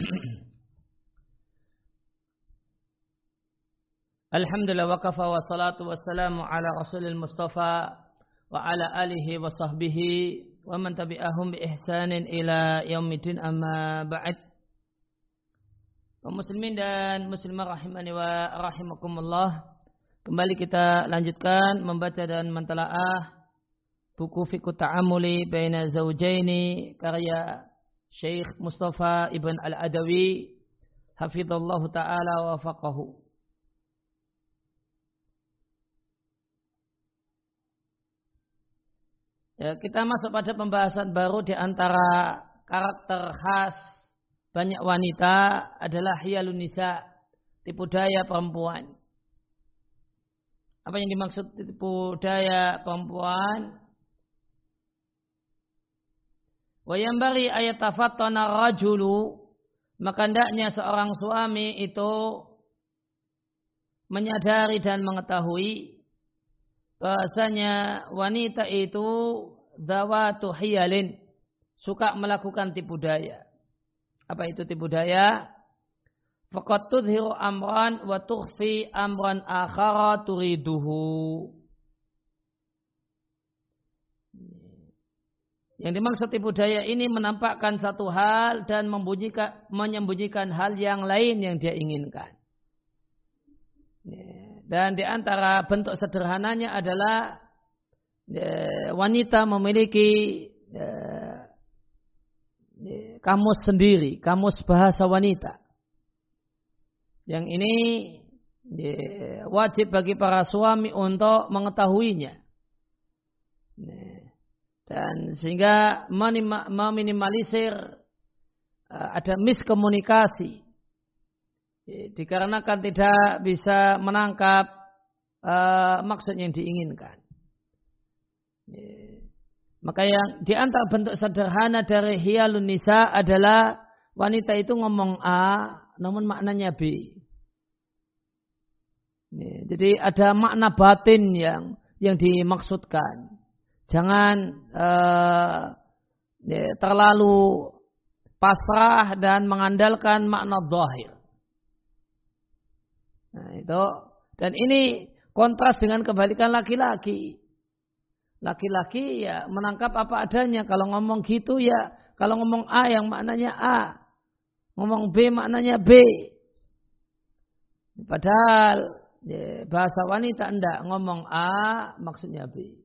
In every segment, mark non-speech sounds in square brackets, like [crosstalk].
[clears throat] Alhamdulillah wa kafa wa salatu wa salamu ala rasulil mustafa wa ala alihi wa sahbihi wa man tabi'ahum bi ihsanin ila yaumidin amma ba'd. Kaum muslimin dan muslimah rahimani wa rahimakumullah kembali kita lanjutkan membaca dan mentelaah buku Fiqh Ta'amuli Baina Zawjaini karya Syekh Mustafa Ibn Al-Adawi hafizallahu taala wa faqahu Ya, kita masuk pada pembahasan baru di antara karakter khas banyak wanita adalah hiyalun nisa, tipu daya perempuan. Apa yang dimaksud tipu daya perempuan? Wayambari ayat tafattana rajulu maka hendaknya seorang suami itu menyadari dan mengetahui bahasanya wanita itu dawatu hiyalin suka melakukan tipu daya. Apa itu tipu daya? Faqad tudhiru amran wa tukhfi amran akhara turiduhu. Yang dimaksud tipu daya ini menampakkan satu hal dan menyembunyikan hal yang lain yang dia inginkan. Dan di antara bentuk sederhananya adalah e, wanita memiliki e, kamus sendiri, kamus bahasa wanita. Yang ini wajib bagi para suami untuk mengetahuinya. Dan sehingga meminimalisir ada miskomunikasi dikarenakan tidak bisa menangkap uh, maksud yang diinginkan. Maka yang di antara bentuk sederhana dari hiyalun nisa adalah wanita itu ngomong A namun maknanya B. Jadi ada makna batin yang yang dimaksudkan. Jangan uh, terlalu pasrah dan mengandalkan makna zahir. Nah, itu dan ini kontras dengan kebalikan laki-laki. Laki-laki ya menangkap apa adanya. Kalau ngomong gitu ya, kalau ngomong A yang maknanya A. Ngomong B maknanya B. Padahal ya, bahasa wanita enggak ngomong A maksudnya B.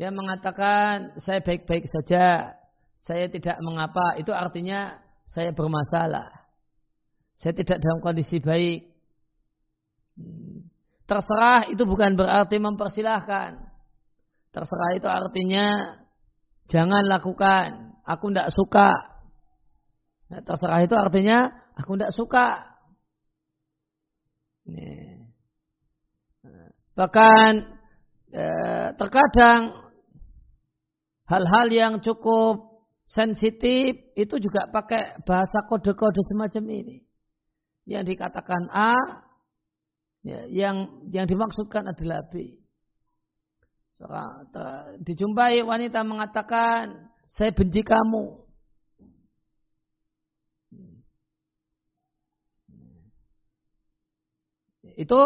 Dia mengatakan saya baik-baik saja, saya tidak mengapa. Itu artinya saya bermasalah. Saya tidak dalam kondisi baik. Terserah itu bukan berarti mempersilahkan. Terserah itu artinya jangan lakukan. Aku tidak suka. Nah, terserah itu artinya aku tidak suka. Bahkan eh, terkadang hal-hal yang cukup sensitif itu juga pakai bahasa kode-kode semacam ini. Yang dikatakan A, ya, yang yang dimaksudkan adalah B. Dijumpai wanita mengatakan, saya benci kamu. Itu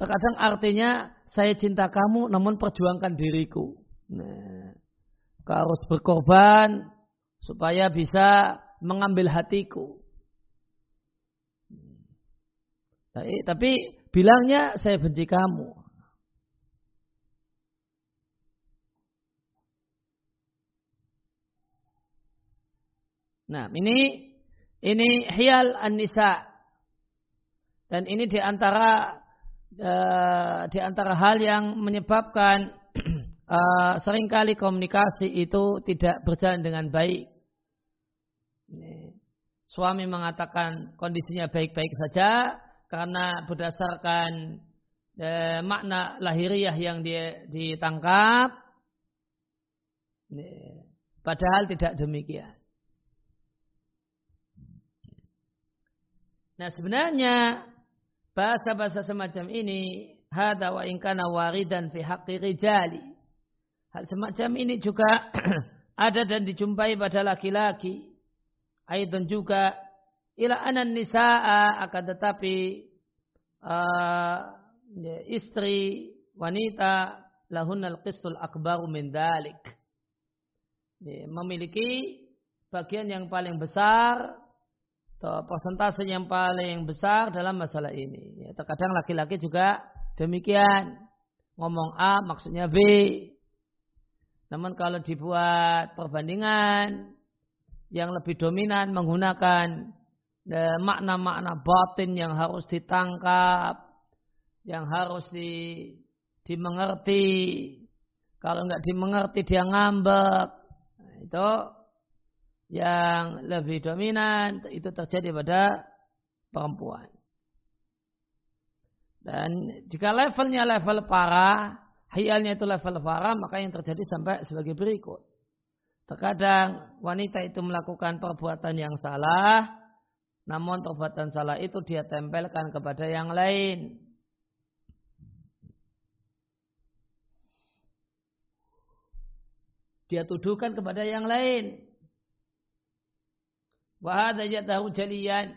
terkadang artinya saya cinta kamu namun perjuangkan diriku. Nah, kau harus berkorban supaya bisa mengambil hatiku. Tapi Bilangnya saya benci kamu. Nah, ini ini hial an-nisa. Dan ini di antara uh, di antara hal yang menyebabkan uh, sering kali komunikasi itu tidak berjalan dengan baik. Suami mengatakan kondisinya baik-baik saja, karena berdasarkan e, makna lahiriah yang dia ditangkap padahal tidak demikian. Nah sebenarnya bahasa-bahasa semacam ini hada wa inkana waridan fi haqqi rijali. Hal semacam ini juga [clears throat] ada dan dijumpai pada laki-laki. Aidon juga ila anan nisa'a akan tetapi uh, istri wanita lahunnal qistul akbaru min dalik. Memiliki bagian yang paling besar atau persentase yang paling besar dalam masalah ini. Ya, terkadang laki-laki juga demikian. Ngomong A maksudnya B. Namun kalau dibuat perbandingan yang lebih dominan menggunakan eh, makna-makna batin yang harus ditangkap, yang harus di, dimengerti. Kalau nggak dimengerti dia ngambek. Itu yang lebih dominan itu terjadi pada perempuan. Dan jika levelnya level parah, hialnya itu level parah, maka yang terjadi sampai sebagai berikut. Terkadang wanita itu melakukan perbuatan yang salah, namun perbuatan salah itu dia tempelkan kepada yang lain. Dia tuduhkan kepada yang lain. Wahada tahu jalian.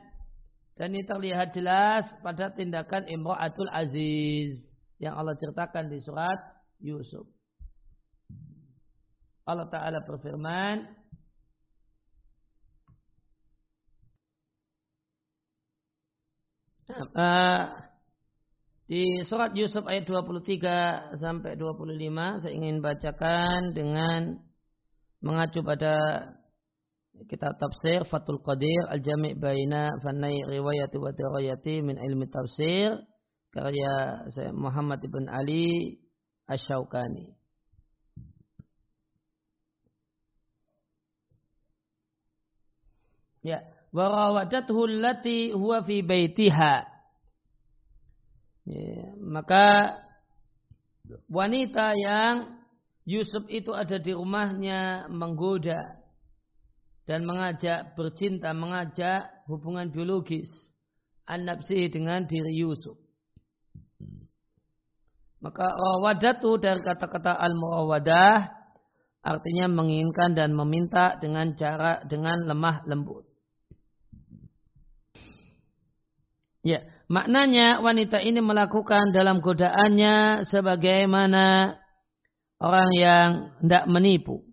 Dan ini terlihat jelas pada tindakan Imra'atul Aziz. Yang Allah ceritakan di surat Yusuf. Allah Ta'ala berfirman, uh, di surat Yusuf ayat 23 sampai 25 saya ingin bacakan dengan mengacu pada kitab tafsir Fatul Qadir Al-Jami' Baina Fannai Riwayati wa Dirayati min ilmi tafsir karya saya Muhammad ibn Ali Asyaukani. Ya, warawadathu allati huwa fi baitiha. Ya, maka wanita yang Yusuf itu ada di rumahnya menggoda dan mengajak bercinta, mengajak hubungan biologis an dengan diri Yusuf. Maka rawadatu dari kata-kata al-murawadah artinya menginginkan dan meminta dengan cara dengan lemah lembut. Ya, maknanya wanita ini melakukan dalam godaannya sebagaimana orang yang tidak menipu.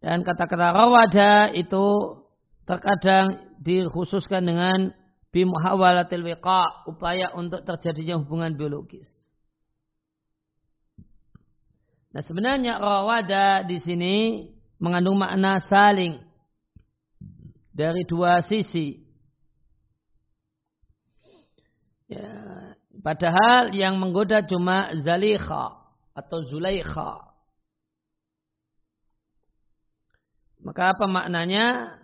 Dan kata-kata rawada itu terkadang dikhususkan dengan bimuhawalatil upaya untuk terjadinya hubungan biologis. Nah sebenarnya rawada di sini mengandung makna saling dari dua sisi. Ya, padahal yang menggoda cuma Zalikha atau Zulaikha. Maka apa maknanya?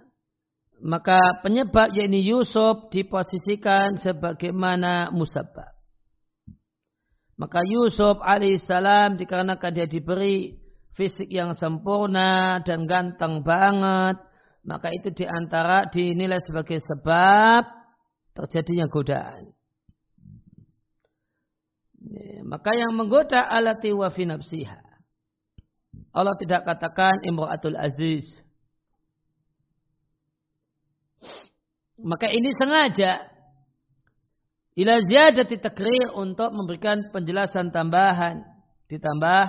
Maka penyebab yakni Yusuf diposisikan sebagaimana musabab. Maka Yusuf alaihissalam dikarenakan dia diberi fisik yang sempurna dan ganteng banget, maka itu di antara dinilai sebagai sebab terjadinya godaan. Maka yang menggoda alati wa fi. Allah tidak katakan imra'atul aziz. Maka ini sengaja ila ziyadati takrir untuk memberikan penjelasan tambahan ditambah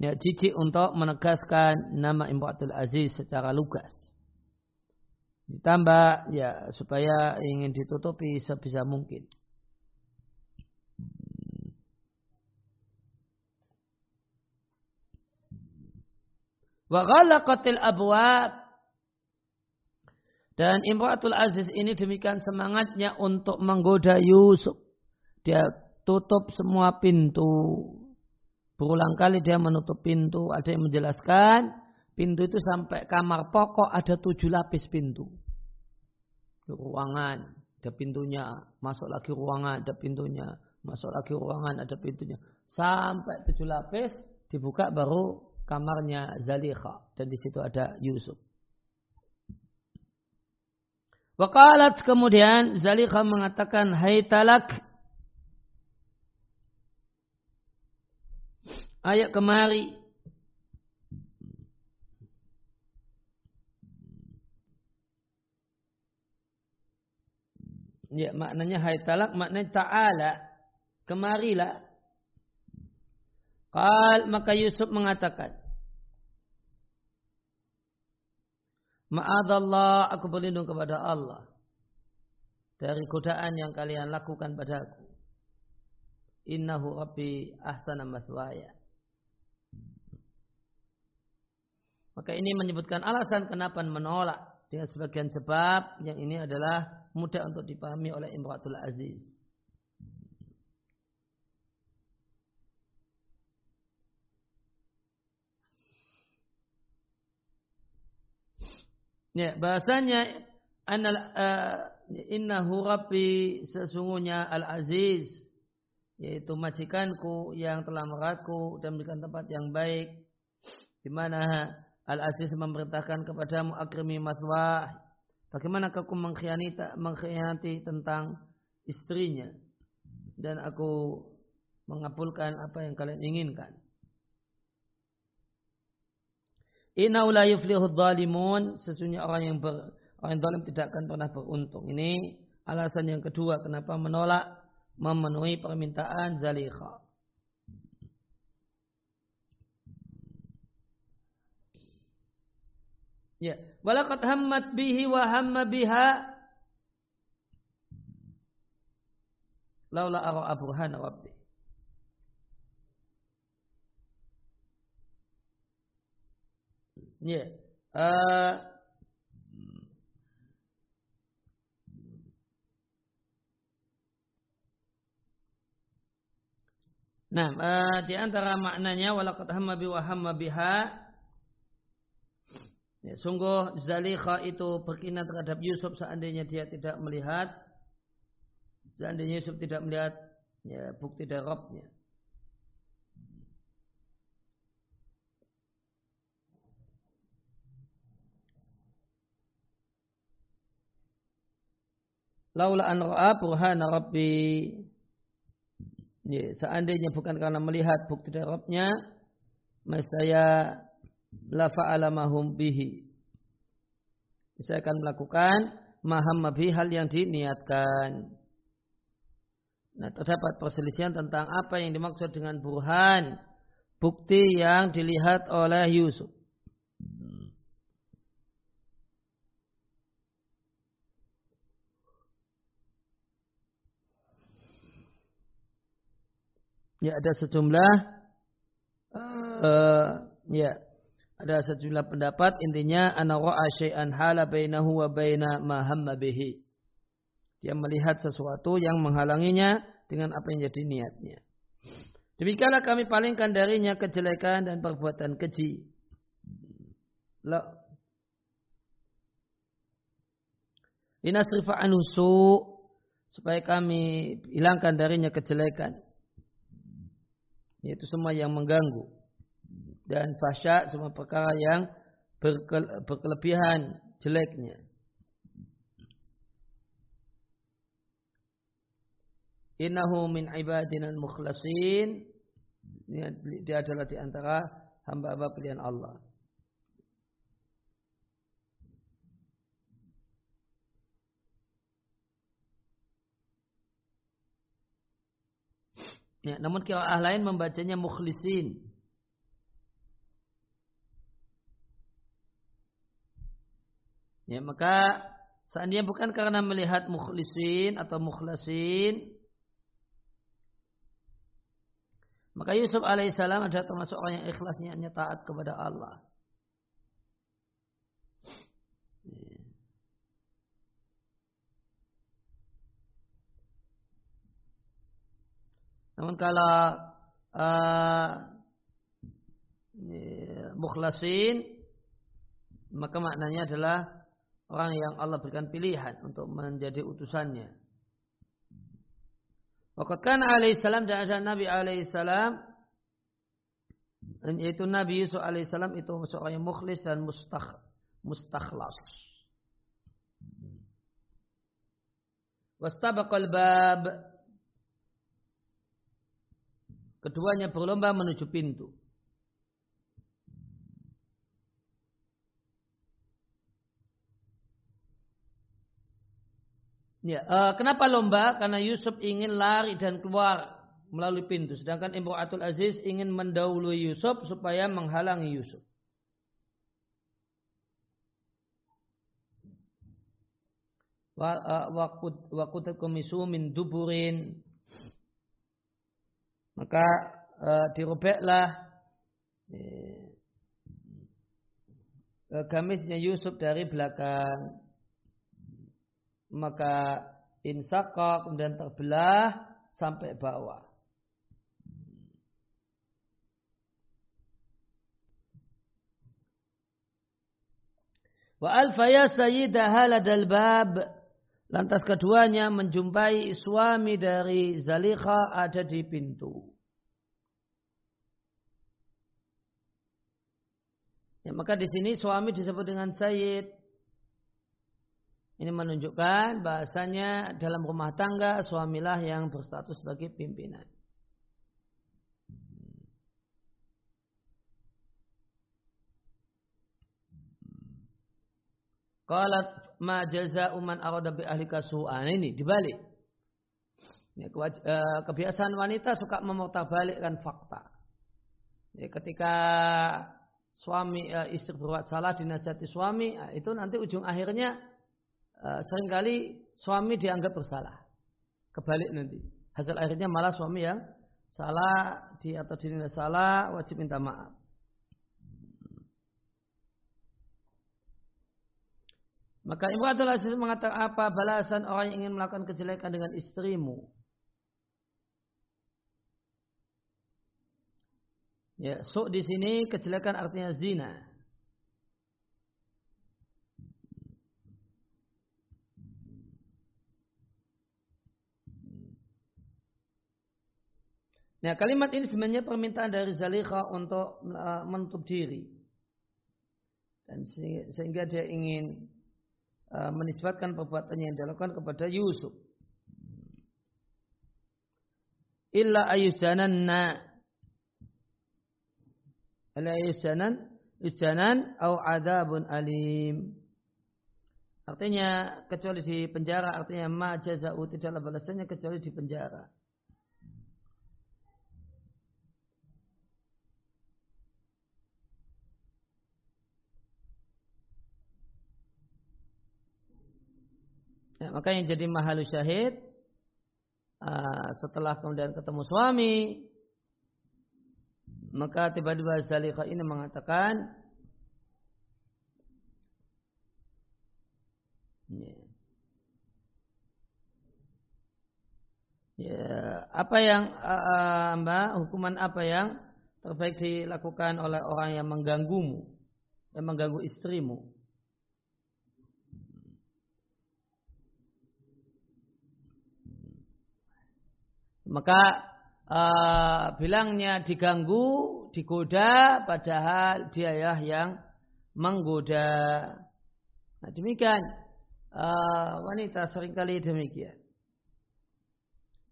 ya jijik untuk menegaskan nama Imratul Aziz secara lugas. Ditambah ya supaya ingin ditutupi sebisa mungkin. Wa ghalaqatil abwab dan Imratul Aziz ini demikian semangatnya untuk menggoda Yusuf. Dia tutup semua pintu Berulang kali dia menutup pintu. Ada yang menjelaskan pintu itu sampai kamar pokok ada tujuh lapis pintu. Ruangan ada pintunya. Masuk lagi ruangan ada pintunya. Masuk lagi ruangan ada pintunya. Sampai tujuh lapis dibuka baru kamarnya Zalikha. Dan di situ ada Yusuf. Wakalat kemudian Zalika mengatakan Hai talak. Ayat kemari. Ya maknanya hai talak maknanya ta'ala. Kemarilah. Kal maka Yusuf mengatakan Ma'adallah, aku berlindung kepada Allah. Dari godaan yang kalian lakukan padaku. Innahu rabbi ahsana mathwaya. Maka ini menyebutkan alasan kenapa menolak dengan sebagian sebab yang ini adalah mudah untuk dipahami oleh Imratul Aziz. Ya, bahasanya anal uh, sesungguhnya al-aziz yaitu majikanku yang telah meratku dan memberikan tempat yang baik di mana Al-Aziz memerintahkan kepadamu akrimi matwah. Bagaimana aku mengkhianati, mengkhianati tentang istrinya. Dan aku mengabulkan apa yang kalian inginkan. Inna la yuflihu dhalimun. Sesungguhnya orang yang ber, orang yang zalim tidak akan pernah beruntung. Ini alasan yang kedua kenapa menolak memenuhi permintaan Zalikha. Ya, walakat hammat bihi wa hamma biha laula ara burhan rabbi. Ya. Uh, Nah, uh, di antara maknanya walakat hamma bi wa hamma biha Ya, sungguh Zalikha itu berkinat terhadap Yusuf seandainya dia tidak melihat, seandainya Yusuf tidak melihat ya, bukti dari Robnya. Laula an ra'a burhana rabbi. Ya, seandainya bukan karena melihat bukti dari Robnya, saya la fa'ala bihi. Saya akan melakukan maham mabi hal yang diniatkan. Nah, terdapat perselisihan tentang apa yang dimaksud dengan burhan, bukti yang dilihat oleh Yusuf. Ya ada sejumlah uh, ya ada sejumlah pendapat intinya ana ra'a syai'an hala bainahu wa baina ma hamma bihi. Dia melihat sesuatu yang menghalanginya dengan apa yang jadi niatnya. Demikianlah kami palingkan darinya kejelekan dan perbuatan keji. La Linasrifa anusu supaya kami hilangkan darinya kejelekan. Yaitu semua yang mengganggu dan fasya semua perkara yang berkelebihan jeleknya. Innahu min ibadina mukhlasin. Dia adalah di antara hamba-hamba pilihan Allah. Ya, namun kiraah lain membacanya mukhlisin. Ya, maka seandainya bukan karena melihat mukhlisin atau mukhlasin, maka Yusuf alaihissalam adalah termasuk orang yang ikhlasnya hanya taat kepada Allah. Namun kalau uh, mukhlasin maka maknanya adalah orang yang Allah berikan pilihan untuk menjadi utusannya. Waqat kan alaihissalam dan ada Nabi alaihissalam yaitu Nabi Yusuf alaihissalam itu seorang yang mukhlis dan mustakh, mustakhlas. Wastabaqal bab Keduanya berlomba menuju pintu. Ya, uh, kenapa lomba? Karena Yusuf ingin lari dan keluar melalui pintu. Sedangkan Imro'atul Aziz ingin mendahului Yusuf supaya menghalangi Yusuf. Wakut komisu min duburin. Maka uh, dirobeklah uh, gamisnya Yusuf dari belakang maka insaka kemudian terbelah sampai bawah. Wa alfaya sayyidah haladal bab. Lantas keduanya menjumpai suami dari Zalikha ada di pintu. Ya, maka di sini suami disebut dengan Sayyid. Ini menunjukkan bahasanya dalam rumah tangga suamilah yang berstatus sebagai pimpinan. Qalat ma jaza'u man arada bi ahlika su'an ini dibalik. Ya, kebiasaan wanita suka memutarbalikkan fakta. Ya, ketika suami eh, istri berbuat salah dinasihati suami, eh, itu nanti ujung akhirnya sering kali suami dianggap bersalah. Kebalik nanti. Hasil akhirnya malah suami yang salah di atau dinilai salah wajib minta maaf. Maka Imratul Aziz mengatakan apa balasan orang yang ingin melakukan kejelekan dengan istrimu? Ya, so di sini kejelekan artinya zina. Nah kalimat ini sebenarnya permintaan dari Zalikha untuk uh, menutup diri. Dan sehingga dia ingin uh, menisbatkan perbuatannya yang dilakukan kepada Yusuf. Illa ayusjananna. Illa ayusjanan. Yusjanan au adabun alim. Artinya kecuali di penjara artinya ma jaza'u tidaklah balasannya kecuali di penjara. Ya, maka yang jadi mahal syahid uh, setelah kemudian ketemu suami maka tiba-tiba Zalikha ini mengatakan ya, ya apa yang uh, mbak hukuman apa yang terbaik dilakukan oleh orang yang mengganggumu yang mengganggu istrimu Maka uh, bilangnya diganggu, digoda, padahal dia ya yang menggoda. Nah, demikian uh, wanita sering kali demikian.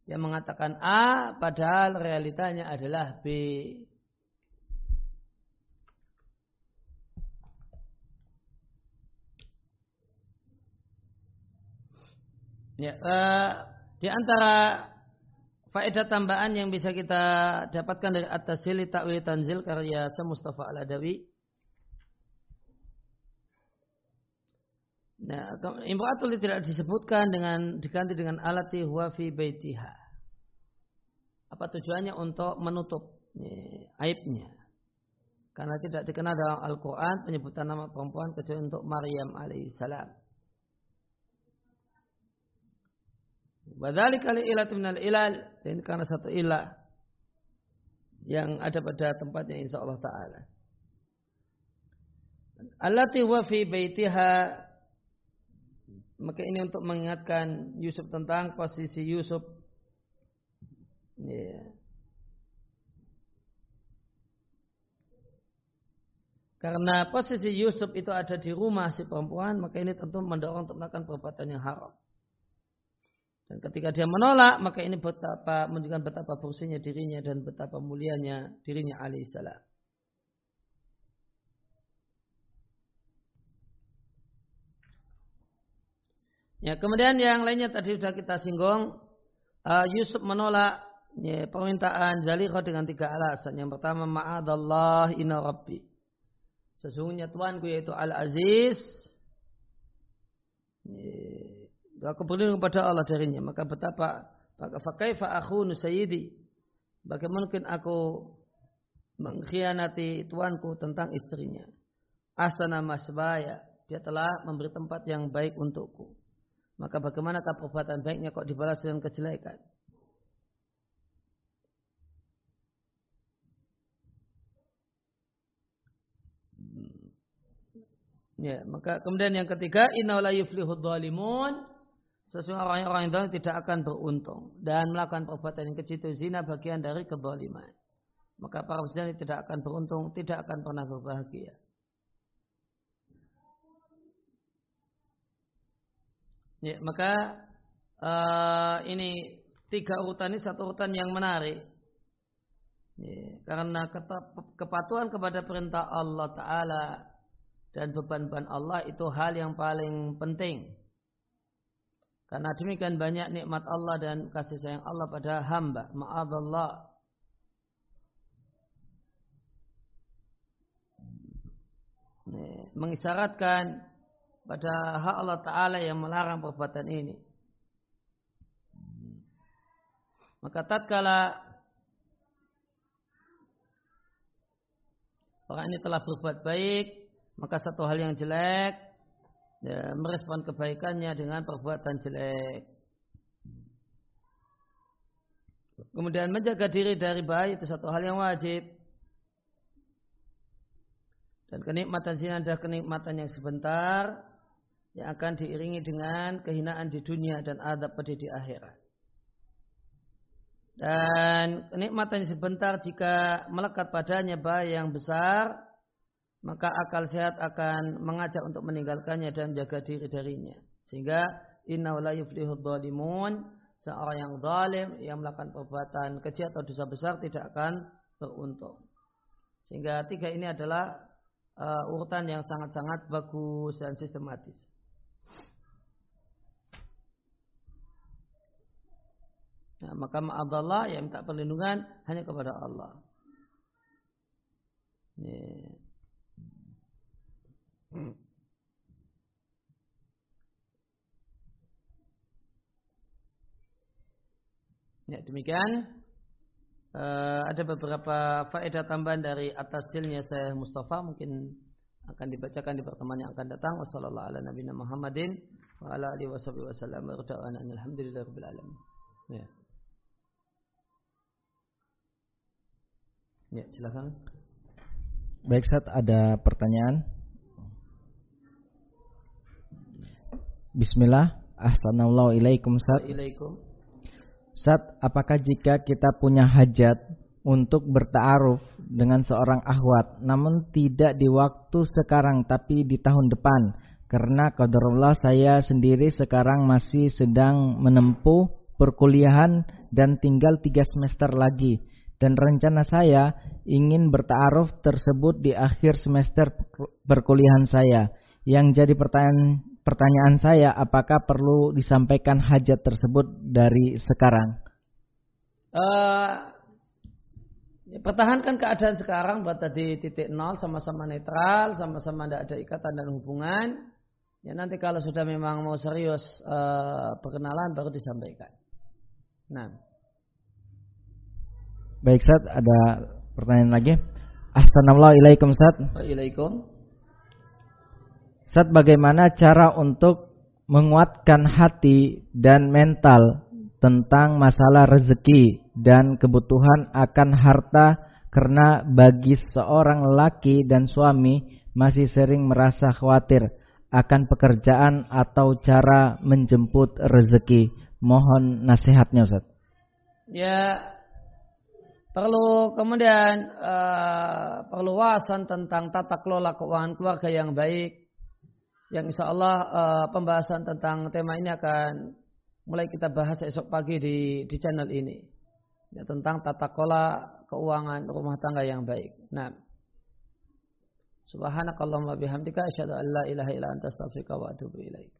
Yang mengatakan A, padahal realitanya adalah B. Ya, uh, di antara faedah tambahan yang bisa kita dapatkan dari At-Tasili Ta'wil Tanzil karya Mustafa Al-Adawi. Nah, imra'atul tidak disebutkan dengan diganti dengan alati huwa fi baitiha. Apa tujuannya untuk menutup ini, aibnya? Karena tidak dikenal dalam Al-Quran penyebutan nama perempuan kecuali untuk Maryam alaihissalam. Wadhali kali ilat minal ilal. Ini karena satu ilah yang ada pada tempatnya insya Allah Ta'ala. Allati wa fi baitiha maka ini untuk mengingatkan Yusuf tentang posisi Yusuf ya. Karena posisi Yusuf itu ada di rumah si perempuan, maka ini tentu mendorong untuk melakukan perbuatan yang haram. Dan ketika dia menolak, maka ini betapa menunjukkan betapa bersihnya dirinya dan betapa mulianya dirinya alaihissalam. Ya, kemudian yang lainnya tadi sudah kita singgung, uh, Yusuf menolak ya, permintaan Zaliqah dengan tiga alasan. Yang pertama, ma'adallah inna rabbi. Sesungguhnya Tuanku yaitu Al-Aziz. Ya, aku berlindung kepada Allah darinya. Maka betapa maka fakaifa akhunu sayyidi. Bagaimana mungkin aku mengkhianati tuanku tentang istrinya. Asana masbaya. Dia telah memberi tempat yang baik untukku. Maka bagaimanakah perbuatan baiknya kok dibalas dengan kejelekan? Ya, maka kemudian yang ketiga, inna la. Sesungguhnya orang-orang yang tidak akan beruntung dan melakukan perbuatan yang kecil itu zina bagian dari kezaliman. Maka para muslimin tidak akan beruntung, tidak akan pernah berbahagia. Ya, maka uh, ini tiga urutan ini satu urutan yang menarik. Ya, karena kepatuhan kepada perintah Allah Ta'ala dan beban-beban Allah itu hal yang paling penting. Karena demikian banyak nikmat Allah dan kasih sayang Allah pada hamba. Ma'adallah. Mengisyaratkan pada hak Allah Ta'ala yang melarang perbuatan ini. Maka tatkala orang ini telah berbuat baik, maka satu hal yang jelek, ya, merespon kebaikannya dengan perbuatan jelek. Kemudian menjaga diri dari baik itu satu hal yang wajib. Dan kenikmatan sini adalah kenikmatan yang sebentar, yang akan diiringi dengan kehinaan di dunia dan adab pedih di akhirat. Dan kenikmatan sebentar jika melekat padanya bahaya yang besar, maka akal sehat akan mengajak untuk meninggalkannya dan menjaga diri darinya. Sehingga inna la seorang yang zalim yang melakukan perbuatan kecil atau dosa besar tidak akan beruntung. Sehingga tiga ini adalah uh, urutan yang sangat-sangat bagus dan sistematis. Nah, maka Allah yang minta perlindungan hanya kepada Allah. Ini. Ya, demikian. Uh, ada beberapa faedah tambahan dari atas silnya saya Mustafa mungkin akan dibacakan di pertemuan yang akan datang. Wassalamualaikum warahmatullahi wabarakatuh. Ya. Ya, silakan. Baik, Sat, ada pertanyaan? Bismillah. Assalamualaikum ilaikum, Sat. Sat, apakah jika kita punya hajat untuk bertaaruf dengan seorang ahwat, namun tidak di waktu sekarang tapi di tahun depan, karena qadarullah saya sendiri sekarang masih sedang menempuh perkuliahan dan tinggal tiga semester lagi dan rencana saya ingin bertaaruf tersebut di akhir semester perkuliahan saya. Yang jadi pertanyaan pertanyaan saya apakah perlu disampaikan hajat tersebut dari sekarang? Uh, pertahankan keadaan sekarang buat tadi titik nol sama-sama netral, sama-sama tidak ada ikatan dan hubungan. Ya nanti kalau sudah memang mau serius uh, perkenalan baru disampaikan. Nah. Baik Sat, ada pertanyaan lagi. Assalamualaikum Sat. Waalaikumsalam. Sat, bagaimana cara untuk menguatkan hati dan mental tentang masalah rezeki dan kebutuhan akan harta karena bagi seorang laki dan suami masih sering merasa khawatir akan pekerjaan atau cara menjemput rezeki. Mohon nasihatnya Ustaz. Ya, Perlu kemudian uh, perlu wawasan tentang tata kelola keuangan keluarga yang baik. Yang insya Allah uh, pembahasan tentang tema ini akan mulai kita bahas esok pagi di di channel ini. Ya, tentang tata kelola keuangan rumah tangga yang baik. Nah, Subhanakallahumma bihamdika asyhadu an la ilaha illa anta astaghfiruka wa atubu ilaik.